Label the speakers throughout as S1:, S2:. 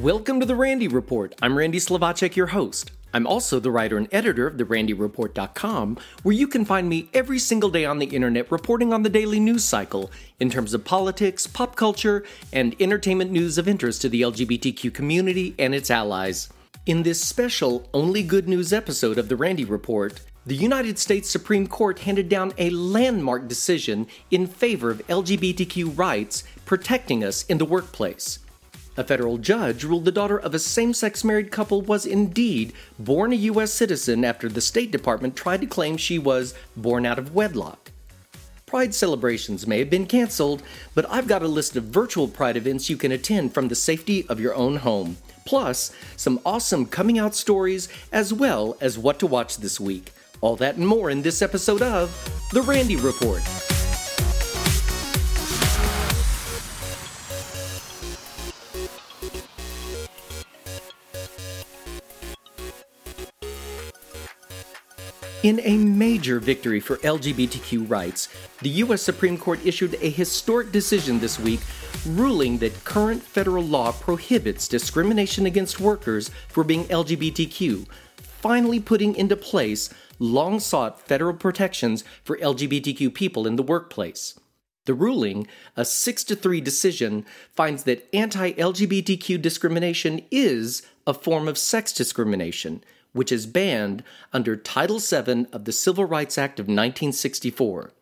S1: Welcome to the Randy Report. I'm Randy Slovacek, your host. I'm also the writer and editor of therandyreport.com, where you can find me every single day on the internet reporting on the daily news cycle in terms of politics, pop culture, and entertainment news of interest to the LGBTQ community and its allies. In this special Only Good News episode of the Randy Report, the United States Supreme Court handed down a landmark decision in favor of LGBTQ rights protecting us in the workplace. A federal judge ruled the daughter of a same sex married couple was indeed born a U.S. citizen after the State Department tried to claim she was born out of wedlock. Pride celebrations may have been canceled, but I've got a list of virtual Pride events you can attend from the safety of your own home. Plus, some awesome coming out stories, as well as what to watch this week. All that and more in this episode of The Randy Report. In a major victory for LGBTQ rights, the U.S. Supreme Court issued a historic decision this week ruling that current federal law prohibits discrimination against workers for being LGBTQ, finally putting into place long sought federal protections for LGBTQ people in the workplace. The ruling, a 6 to 3 decision, finds that anti LGBTQ discrimination is a form of sex discrimination which is banned under Title VII of the Civil Rights Act of 1964.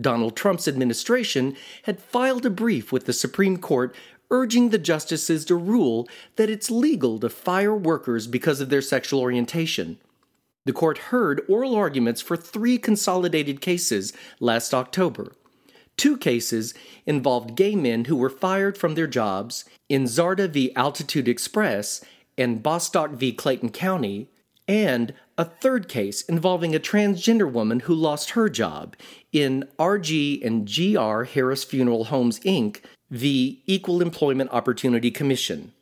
S1: Donald Trump's administration had filed a brief with the Supreme Court urging the justices to rule that it's legal to fire workers because of their sexual orientation. The court heard oral arguments for three consolidated cases last October. Two cases involved gay men who were fired from their jobs in Zarda v. Altitude Express and Bostock v. Clayton County, and a third case involving a transgender woman who lost her job in RG and GR Harris Funeral Homes Inc. v. Equal Employment Opportunity Commission.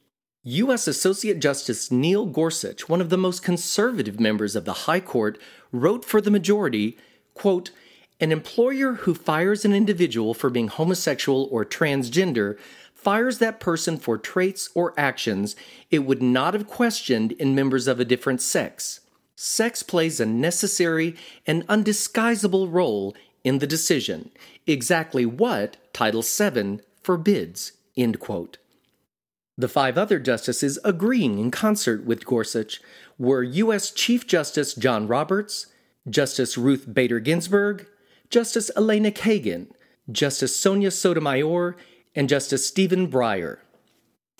S1: U.S. Associate Justice Neil Gorsuch, one of the most conservative members of the High Court, wrote for the majority, quote, an employer who fires an individual for being homosexual or transgender fires that person for traits or actions it would not have questioned in members of a different sex. Sex plays a necessary and undisguisable role in the decision, exactly what Title VII forbids. End quote. The five other justices agreeing in concert with Gorsuch were U.S. Chief Justice John Roberts, Justice Ruth Bader Ginsburg, Justice Elena Kagan, Justice Sonia Sotomayor, and Justice Stephen Breyer.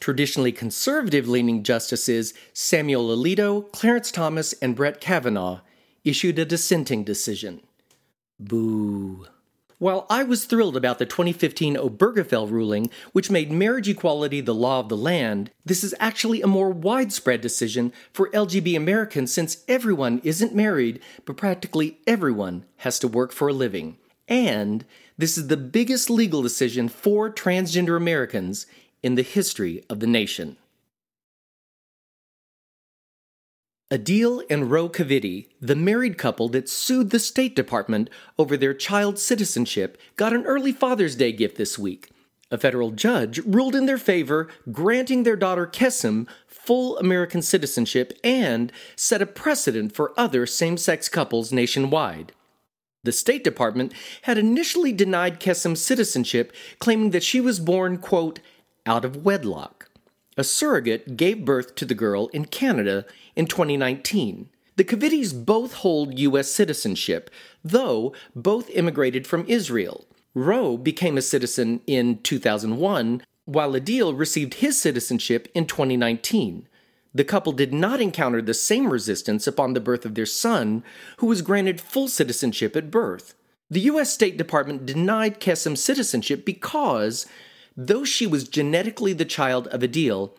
S1: Traditionally conservative leaning justices Samuel Alito, Clarence Thomas, and Brett Kavanaugh issued a dissenting decision. Boo. While I was thrilled about the 2015 Obergefell ruling, which made marriage equality the law of the land, this is actually a more widespread decision for LGB Americans since everyone isn't married, but practically everyone has to work for a living. And this is the biggest legal decision for transgender Americans in the history of the nation. Adil and Ro Kiviti, the married couple that sued the State Department over their child's citizenship, got an early Father's Day gift this week. A federal judge ruled in their favor, granting their daughter Kesem full American citizenship and set a precedent for other same sex couples nationwide. The State Department had initially denied Kesem citizenship, claiming that she was born, quote, out of wedlock. A surrogate gave birth to the girl in Canada in 2019. The Kivitis both hold U.S. citizenship, though both immigrated from Israel. Ro became a citizen in 2001, while Adil received his citizenship in 2019 the couple did not encounter the same resistance upon the birth of their son, who was granted full citizenship at birth. The U.S. State Department denied Kesem citizenship because, though she was genetically the child of Adil,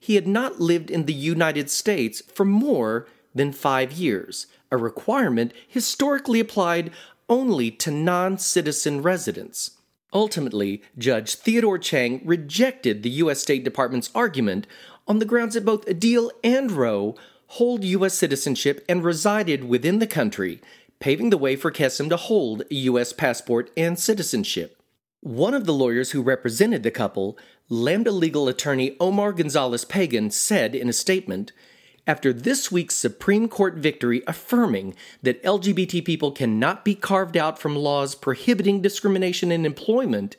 S1: he had not lived in the United States for more than five years, a requirement historically applied only to non citizen residents. Ultimately, Judge Theodore Chuang rejected the U.S. State Department's argument on the grounds that both Adil and Roe hold U.S. citizenship and resided within the country, paving the way for Kesem to hold a U.S. passport and citizenship. One of the lawyers who represented the couple, Lambda legal attorney Omar Gonzalez Pagan, said in a statement After this week's Supreme Court victory affirming that LGBT people cannot be carved out from laws prohibiting discrimination in employment,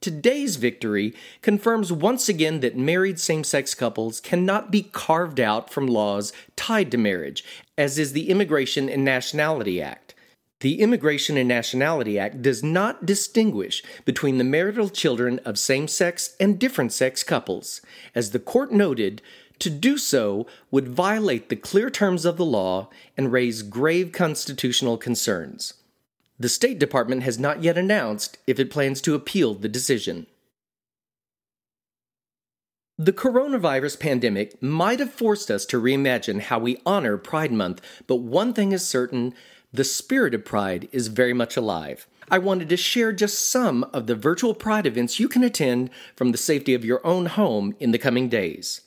S1: today's victory confirms once again that married same sex couples cannot be carved out from laws tied to marriage, as is the Immigration and Nationality Act. The Immigration and Nationality Act does not distinguish between the marital children of same sex and different sex couples. As the court noted, to do so would violate the clear terms of the law and raise grave constitutional concerns. The State Department has not yet announced if it plans to appeal the decision. The coronavirus pandemic might have forced us to reimagine how we honor Pride Month, but one thing is certain the spirit of Pride is very much alive. I wanted to share just some of the virtual Pride events you can attend from the safety of your own home in the coming days.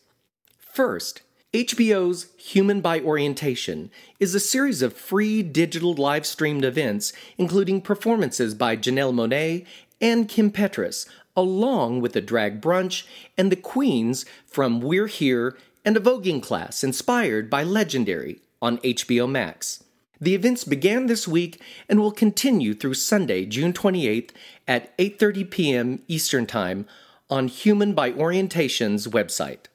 S1: First, HBO's Human by Orientation is a series of free digital live streamed events, including performances by Janelle Monáe and Kim Petras, along with a drag brunch and the queens from We're Here and a voguing class inspired by Legendary on HBO Max. The events began this week and will continue through Sunday, June 28th at 8:30 p.m. Eastern Time on Human by Orientation's website.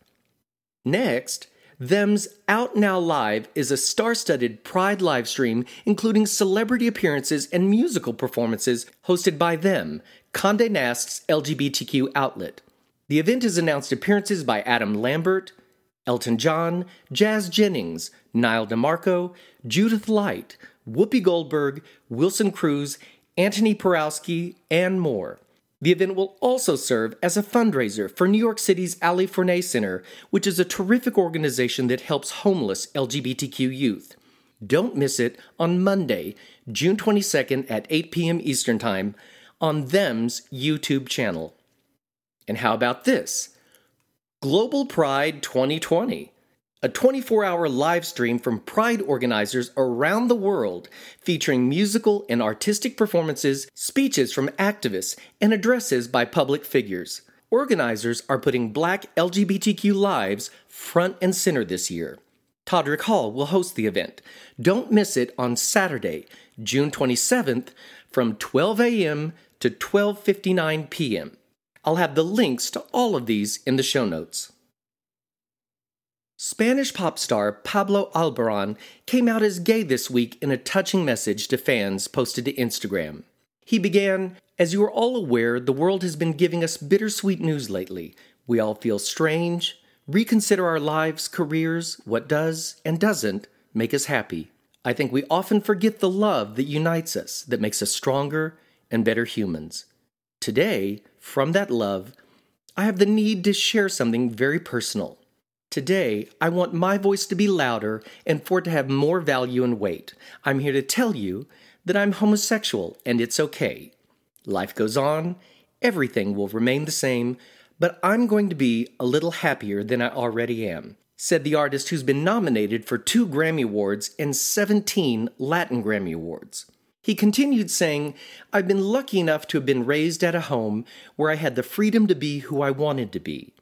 S1: Next, Them's Out Now Live is a star-studded Pride live stream including celebrity appearances and musical performances hosted by them, Condé Nast's LGBTQ outlet. The event has announced appearances by Adam Lambert, Elton John, Jazz Jennings, Nyle DiMarco, Judith Light, Whoopi Goldberg, Wilson Cruz, Antoni Porowski, and more. The event will also serve as a fundraiser for New York City's Ali Forney Center, which is a terrific organization that helps homeless LGBTQ youth. Don't miss it on Monday, June 22nd at 8 p.m. Eastern Time on Them's YouTube channel. And how about this? Global Pride 2020, a 24 hour live stream from Pride organizers around the world featuring musical and artistic performances, speeches from activists, and addresses by public figures. Organizers are putting black LGBTQ lives front and center this year. Todrick Hall will host the event. Don't miss it on Saturday, June 27th from 12 a.m. to 12:59 p.m. I'll have the links to all of these in the show notes. Spanish pop star Pablo Alborán came out as gay this week in a touching message to fans posted to Instagram. He began, As you are all aware, the world has been giving us bittersweet news lately. We all feel strange, reconsider our lives, careers, what does and doesn't make us happy. I think we often forget the love that unites us, that makes us stronger and better humans. Today, from that love, I have the need to share something very personal. Today, I want my voice to be louder and for it to have more value and weight. I'm here to tell you that I'm homosexual and it's okay. Life goes on, everything will remain the same, but I'm going to be a little happier than I already am, said the artist who's been nominated for two Grammy Awards and 17 Latin Grammy Awards. He continued saying, I've been lucky enough to have been raised at a home where I had the freedom to be who I wanted to be.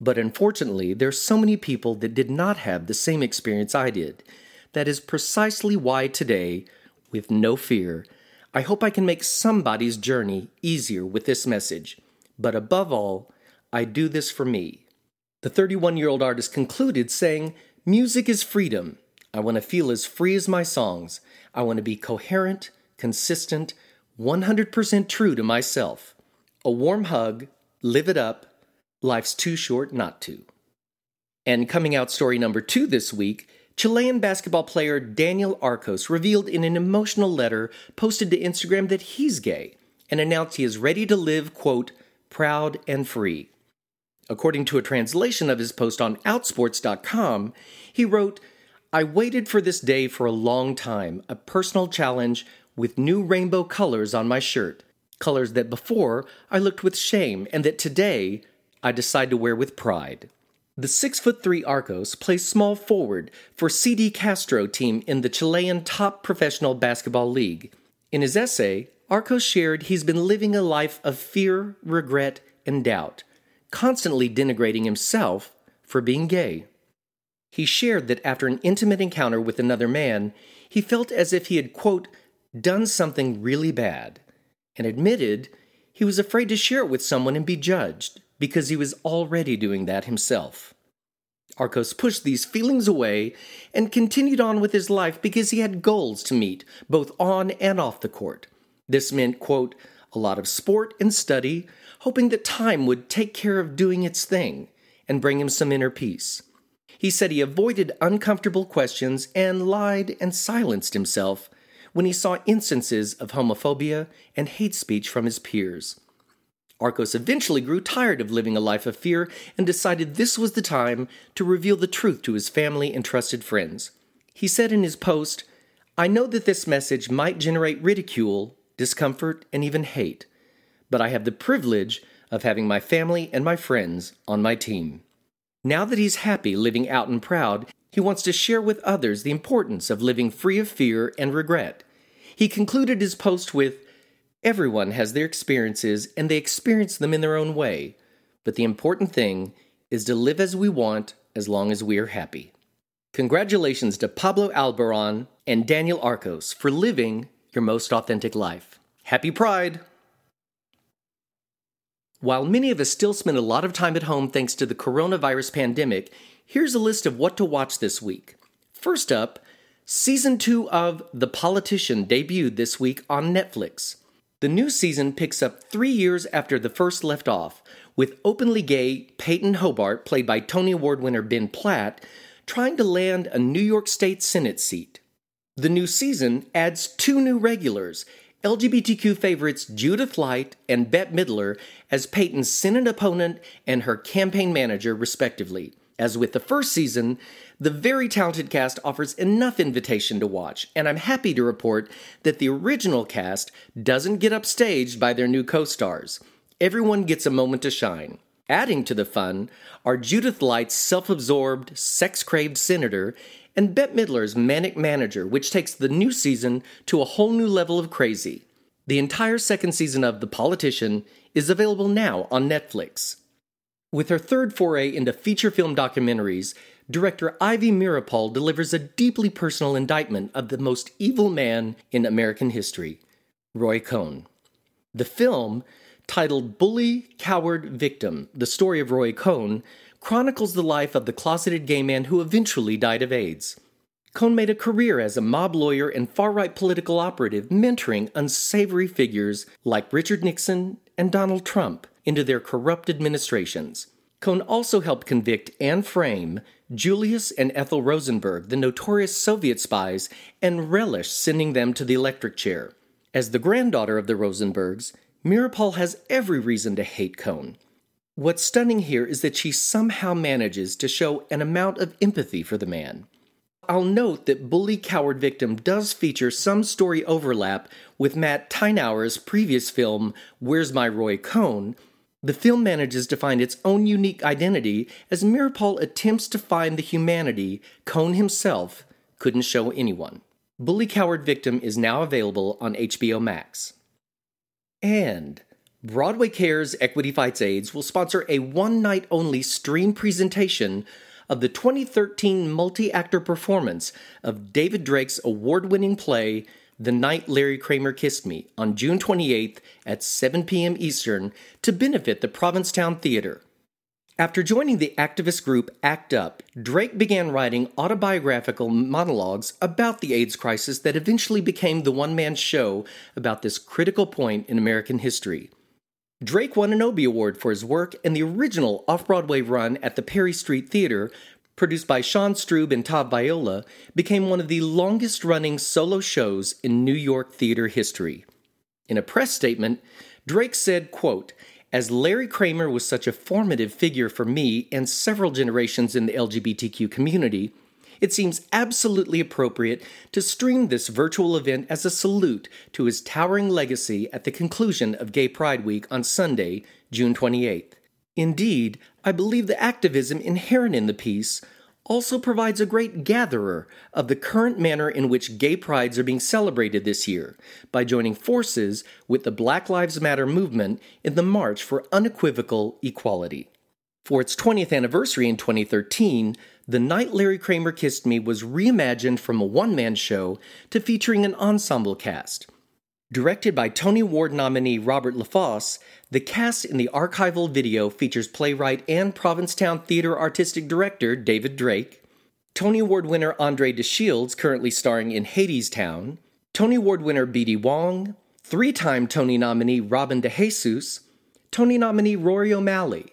S1: But unfortunately, there are so many people that did not have the same experience I did. That is precisely why today, with no fear, I hope I can make somebody's journey easier with this message. But above all, I do this for me. The 31 year old artist concluded saying, Music is freedom. I want to feel as free as my songs. I want to be coherent consistent, 100% true to myself. A warm hug, live it up, life's too short not to. And coming out story number two this week Chilean basketball player Daniel Arcos revealed in an emotional letter posted to Instagram that he's gay and announced he is ready to live, quote, proud and free. According to a translation of his post on Outsports.com, he wrote, I waited for this day for a long time, a personal challenge with new rainbow colors on my shirt, colors that before I looked with shame and that today I decide to wear with pride. The 6'3 Arcos plays small forward for CD Castro team in the Chilean top professional basketball league. In his essay, Arcos shared he's been living a life of fear, regret, and doubt, constantly denigrating himself for being gay. He shared that after an intimate encounter with another man, he felt as if he had, quote, done something really bad, and admitted he was afraid to share it with someone and be judged because he was already doing that himself. Arcos pushed these feelings away and continued on with his life because he had goals to meet, both on and off the court. This meant, quote, a lot of sport and study, hoping that time would take care of doing its thing and bring him some inner peace. He said he avoided uncomfortable questions and lied and silenced himself when he saw instances of homophobia and hate speech from his peers. Arcos eventually grew tired of living a life of fear and decided this was the time to reveal the truth to his family and trusted friends. He said in his post, I know that this message might generate ridicule, discomfort, and even hate, but I have the privilege of having my family and my friends on my team. Now that he's happy living out and proud, he wants to share with others the importance of living free of fear and regret. He concluded his post with Everyone has their experiences, and they experience them in their own way. But the important thing is to live as we want as long as we are happy. Congratulations to Pablo Alboran and Daniel Arcos for living your most authentic life. Happy Pride! While many of us still spend a lot of time at home thanks to the coronavirus pandemic, here's a list of what to watch this week. First up, Season 2 of The Politician debuted this week on Netflix. The new season picks up three years after the first left off, with openly gay Peyton Hobart, played by Tony Award winner Ben Platt, trying to land a New York State Senate seat. The new season adds two new regulars LGBTQ favorites Judith Light and Bette Midler as Peyton's Senate opponent and her campaign manager, respectively. As with the first season, the very talented cast offers enough invitation to watch, and I'm happy to report that the original cast doesn't get upstaged by their new co stars. Everyone gets a moment to shine. Adding to the fun are Judith Light's self absorbed, sex craved senator and Bette Midler's manic manager, which takes the new season to a whole new level of crazy. The entire second season of The Politician is available now on Netflix. With her third foray into feature film documentaries, director Ivy Meeropol delivers a deeply personal indictment of the most evil man in American history, Roy Cohn. The film, titled Bully, Coward, Victim The Story of Roy Cohn, chronicles the life of the closeted gay man who eventually died of AIDS. Cohn made a career as a mob lawyer and far right political operative, mentoring unsavory figures like Richard Nixon and Donald Trump into their corrupt administrations. Cohn also helped convict and frame Julius and Ethel Rosenberg, the notorious Soviet spies, and relished sending them to the electric chair. As the granddaughter of the Rosenbergs, Meeropol has every reason to hate Cohn. What's stunning here is that she somehow manages to show an amount of empathy for the man. I'll note that Bully Coward Victim does feature some story overlap with Matt Tyrnauer's previous film, Where's My Roy Cohn, the film manages to find its own unique identity as Meeropol attempts to find the humanity Cohn himself couldn't show anyone. Bully Coward Victim is now available on HBO Max. And Broadway Cares Equity Fights AIDS will sponsor a one night only stream presentation of the 2013 multi actor performance of David Drake's award winning play the Night Larry Kramer Kissed Me on June 28th at 7 p.m. Eastern to benefit the Provincetown Theater. After joining the activist group ACT UP, Drake began writing autobiographical monologues about the AIDS crisis that eventually became the one man show about this critical point in American history. Drake won an Obie Award for his work, and the original off Broadway run at the Perry Street Theater produced by Sean Strub and Todd Viola, became one of the longest running solo shows in New York theater history. In a press statement, Drake said, quote, as Larry Kramer was such a formative figure for me and several generations in the LGBTQ community, it seems absolutely appropriate to stream this virtual event as a salute to his towering legacy at the conclusion of Gay Pride Week on Sunday, June 28th. Indeed, I believe the activism inherent in the piece also provides a great gatherer of the current manner in which gay prides are being celebrated this year by joining forces with the Black Lives Matter movement in the March for Unequivocal Equality. For its 20th anniversary in 2013, The Night Larry Kramer Kissed Me was reimagined from a one man show to featuring an ensemble cast. Directed by Tony Award nominee Robert LaFosse, the cast in the archival video features playwright and Provincetown Theater artistic director David Drake, Tony Award winner Andre de Shields, currently starring in Hadestown, Tony Award winner B.D. Wong, three time Tony nominee Robin DeJesus, Tony nominee Rory O'Malley,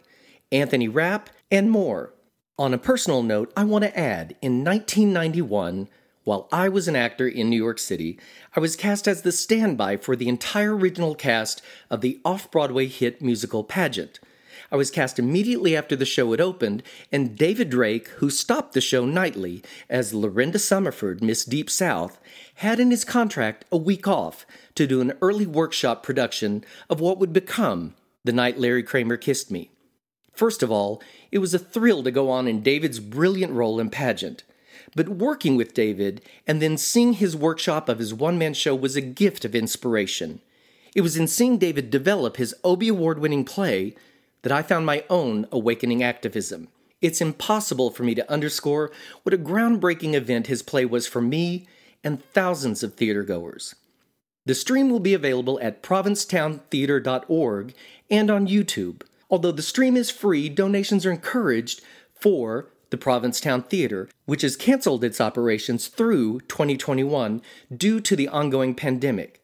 S1: Anthony Rapp, and more. On a personal note, I want to add in 1991, while I was an actor in New York City, I was cast as the standby for the entire original cast of the off Broadway hit musical Pageant. I was cast immediately after the show had opened, and David Drake, who stopped the show nightly as Lorinda Summerford, Miss Deep South, had in his contract a week off to do an early workshop production of what would become The Night Larry Kramer Kissed Me. First of all, it was a thrill to go on in David's brilliant role in Pageant. But working with David and then seeing his workshop of his one man show was a gift of inspiration. It was in seeing David develop his Obie Award winning play that I found my own awakening activism. It's impossible for me to underscore what a groundbreaking event his play was for me and thousands of theatergoers. The stream will be available at provincetowntheater.org and on YouTube. Although the stream is free, donations are encouraged for the Provincetown Theater, which has canceled its operations through 2021 due to the ongoing pandemic.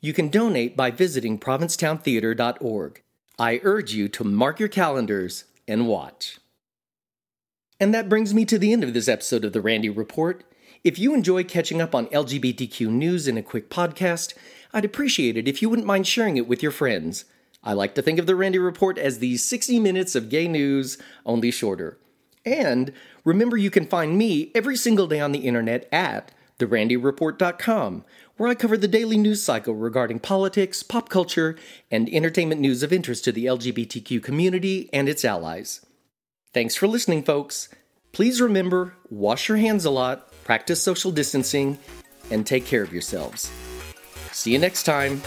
S1: You can donate by visiting provincetowntheater.org. I urge you to mark your calendars and watch. And that brings me to the end of this episode of the Randy Report. If you enjoy catching up on LGBTQ news in a quick podcast, I'd appreciate it if you wouldn't mind sharing it with your friends. I like to think of the Randy Report as the 60 minutes of gay news, only shorter. And remember, you can find me every single day on the internet at therandyreport.com, where I cover the daily news cycle regarding politics, pop culture, and entertainment news of interest to the LGBTQ community and its allies. Thanks for listening, folks. Please remember wash your hands a lot, practice social distancing, and take care of yourselves. See you next time.